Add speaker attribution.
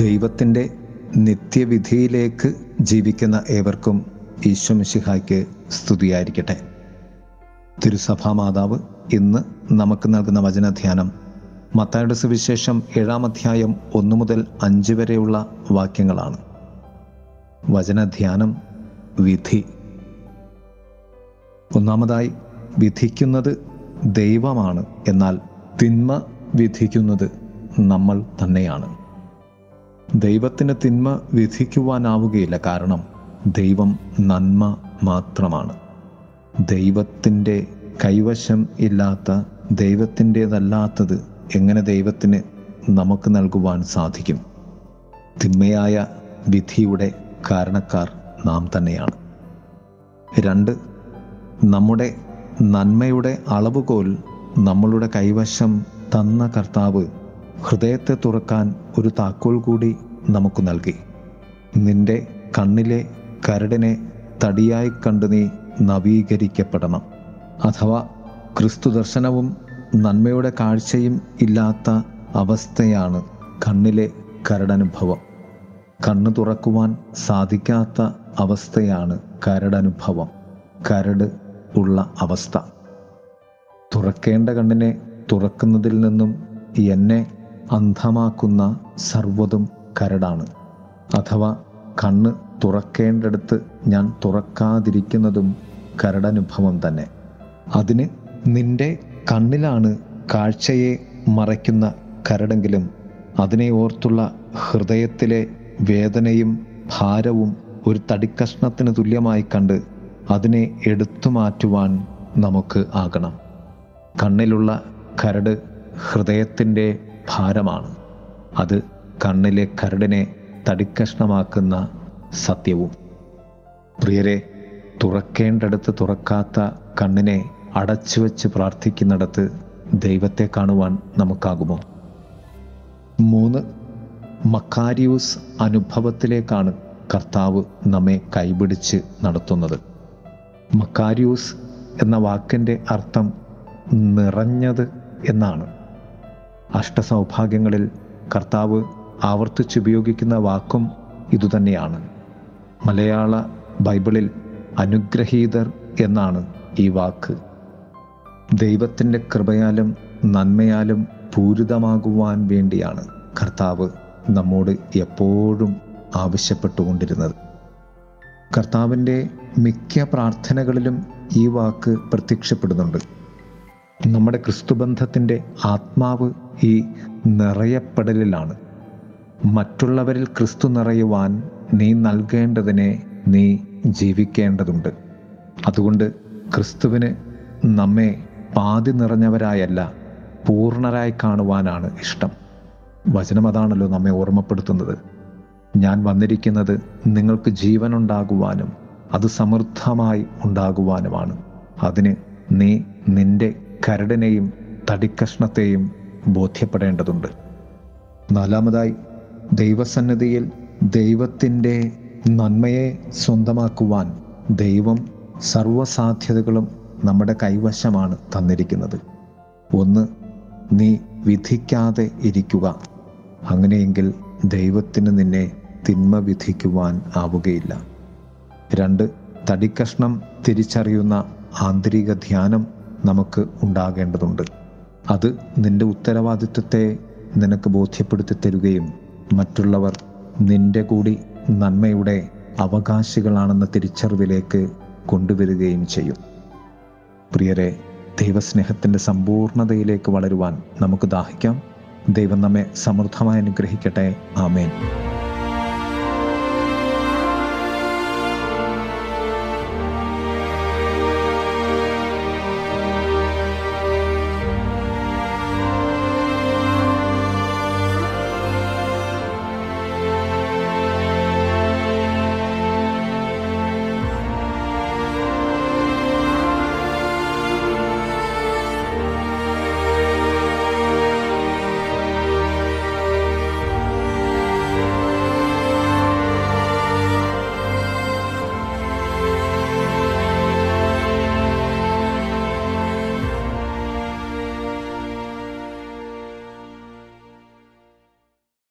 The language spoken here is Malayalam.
Speaker 1: ദൈവത്തിന്റെ നിത്യവിധിയിലേക്ക് ജീവിക്കുന്ന ഏവർക്കും ഈശ്വമിഷിഹായ്ക്ക് സ്തുതിയായിരിക്കട്ടെ. തിരുസഭാ മാതാവ് ഇന്ന് നമുക്ക് നൽകുന്ന വചനധ്യാനം മത്തായുടെ സുവിശേഷം ഏഴാം അധ്യായം ഒന്നു മുതൽ അഞ്ച് വരെയുള്ള വാക്യങ്ങളാണ്. വചനധ്യാനം വിധി. ഒന്നാമതായി വിധിക്കുന്നത് ദൈവമാണ് എന്നാൽ തിന്മ വിധിക്കുന്നത് നമ്മൾ തന്നെയാണ്. ദൈവത്തിന് തിന്മ വിധിക്കുവാനാവുകയില്ല. കാരണം ദൈവം നന്മ മാത്രമാണ്. ദൈവത്തിന്റെ കൈവശം ഇല്ലാത്ത ദൈവത്തിന്റേതല്ലാത്തത് എങ്ങനെ ദൈവത്തിന് നമുക്ക് നൽകുവാൻ സാധിക്കും? തിന്മയായ വിധിയുടെ കാരണക്കാർ നാം തന്നെയാണ്. രണ്ട് നമ്മുടെ നന്മയുടെ അളവുകോൽ നമ്മളുടെ കൈവശം തന്ന കർത്താവ് ഹൃദയത്തെ തുറക്കാൻ ഒരു താക്കോൽ കൂടി നമുക്ക് നൽകി. നിന്റെ കണ്ണിലെ കരടിനെ തടിയായി കണ്ട് നീ നവീകരിക്കപ്പെടണം. അഥവാ ക്രിസ്തു ദർശനവും നന്മയുടെ കാഴ്ചയും ഇല്ലാത്ത അവസ്ഥയാണ് കണ്ണിലെ കരടനുഭവം. കണ്ണ് തുറക്കുവാൻ സാധിക്കാത്ത അവസ്ഥയാണ് കരടനുഭവം. കരട് ഉള്ള അവസ്ഥ. തുറക്കേണ്ട കണ്ണിനെ തുറക്കുന്നതിൽ നിന്നും എന്നെ അന്ധമാക്കുന്ന സർവതും കരടാണ്. അഥവാ കണ്ണ് തുറക്കേണ്ടടുത്ത് ഞാൻ തുറക്കാതിരിക്കുന്നതും കരടനുഭവം തന്നെ. അതിന് നിന്റെ കണ്ണിലാണ് കാഴ്ചയെ മറയ്ക്കുന്ന കരടെങ്കിലും അതിനെ ഓർത്തുള്ള ഹൃദയത്തിലെ വേദനയും ഭാരവും ഒരു തടിക്കഷ്ണത്തിന് തുല്യമായി കണ്ട് അതിനെ എടുത്തു മാറ്റുവാൻ നമുക്ക് ആകണം. കണ്ണിലുള്ള കരട് ഹൃദയത്തിന്റെ ഭാരമാണ്. അത് കണ്ണിലെ കരടിനെ തടിക്കഷ്ണമാക്കുന്ന സത്യവും. പ്രിയരെ തുറക്കേണ്ടടുത്ത് തുറക്കാത്ത കണ്ണിനെ അടച്ചു വെച്ച് പ്രാർത്ഥിക്കുന്നിടത്ത് ദൈവത്തെ കാണുവാൻ നമുക്കാകുമോ? മൂന്ന് മക്കാരിയൂസ് അനുഭവത്തിലേക്കാണ് കർത്താവ് നമ്മെ കൈപിടിച്ച് നടത്തുന്നത്. മക്കാരിയൂസ് എന്ന വാക്കിന്റെ അർത്ഥം നിറഞ്ഞത് എന്നാണ്. അഷ്ടസൗഭാഗ്യങ്ങളിൽ കർത്താവ് ആവർത്തിച്ചുപയോഗിക്കുന്ന വാക്കും ഇതുതന്നെയാണ്. മലയാള ബൈബിളിൽ അനുഗ്രഹീതർ എന്നാണ് ഈ വാക്ക്. ദൈവത്തിന്റെ കൃപയാലും നന്മയാലും പൂരിതമാകുവാൻ വേണ്ടിയാണ് കർത്താവ് നമ്മോട് എപ്പോഴും ആവശ്യപ്പെട്ടുകൊണ്ടിരുന്നത്. കർത്താവിന്റെ മിക്ക പ്രാർത്ഥനകളിലും ഈ വാക്ക് പ്രത്യക്ഷപ്പെടുന്നുണ്ട്. നമ്മുടെ ക്രിസ്തുബന്ധത്തിന്റെ ആത്മാവ് ഈ നിറയപ്പെടലിലാണ്. മറ്റുള്ളവരിൽ ക്രിസ്തു നിറയുവാൻ നീ നൽകേണ്ടതിനെ നീ ജീവിക്കേണ്ടതുണ്ട്. അതുകൊണ്ട് ക്രിസ്തുവിന് നമ്മെ പാതി നിറഞ്ഞവരായല്ല പൂർണരായി കാണുവാനാണ് ഇഷ്ടം. വചനം അതാണല്ലോ നമ്മെ ഓർമ്മപ്പെടുത്തുന്നത്. ഞാൻ വന്നിരിക്കുന്നത് നിങ്ങൾക്ക് ജീവനുണ്ടാകുവാനും അത് സമൃദ്ധമായി ഉണ്ടാകുവാനുമാണ്. അതിന് നീ നിന്റെ കരടിനെയും തടിക്കഷ്ണത്തെയും ബോധ്യപ്പെടേണ്ടതുണ്ട്. നാലാമതായി ദൈവസന്നിധിയിൽ ദൈവത്തിന്റെ നന്മയെ സ്വന്തമാക്കുവാൻ ദൈവം സർവസാധ്യതകളും നമ്മുടെ കൈവശമാണ് തന്നിരിക്കുന്നത്. ഒന്ന് നീ വിധിക്കാതെ ഇരിക്കുക. അങ്ങനെയെങ്കിൽ ദൈവത്തിന് നിന്നെ തിന്മ വിധിക്കുവാൻ ആവുകയില്ല. രണ്ട് തടിക്കഷ്ണം തിരിച്ചറിയുന്ന ആന്തരിക ധ്യാനം നമുക്ക് ഉണ്ടാകേണ്ടതുണ്ട്. അത് നിന്റെ ഉത്തരവാദിത്വത്തെ നിനക്ക് ബോധ്യപ്പെടുത്തി തരുകയും മറ്റുള്ളവർ നിന്റെ കൂടി നന്മയുടെ അവകാശികളാണെന്ന തിരിച്ചറിവിലേക്ക് കൊണ്ടുവരികയും ചെയ്യും. പ്രിയരെ ദൈവസ്നേഹത്തിന്റെ സമ്പൂർണതയിലേക്ക് വളരുവാൻ നമുക്ക് ദാഹിക്കാം. ദൈവം നമ്മെ സമൃദ്ധമായി അനുഗ്രഹിക്കട്ടെ. ആമേൻ.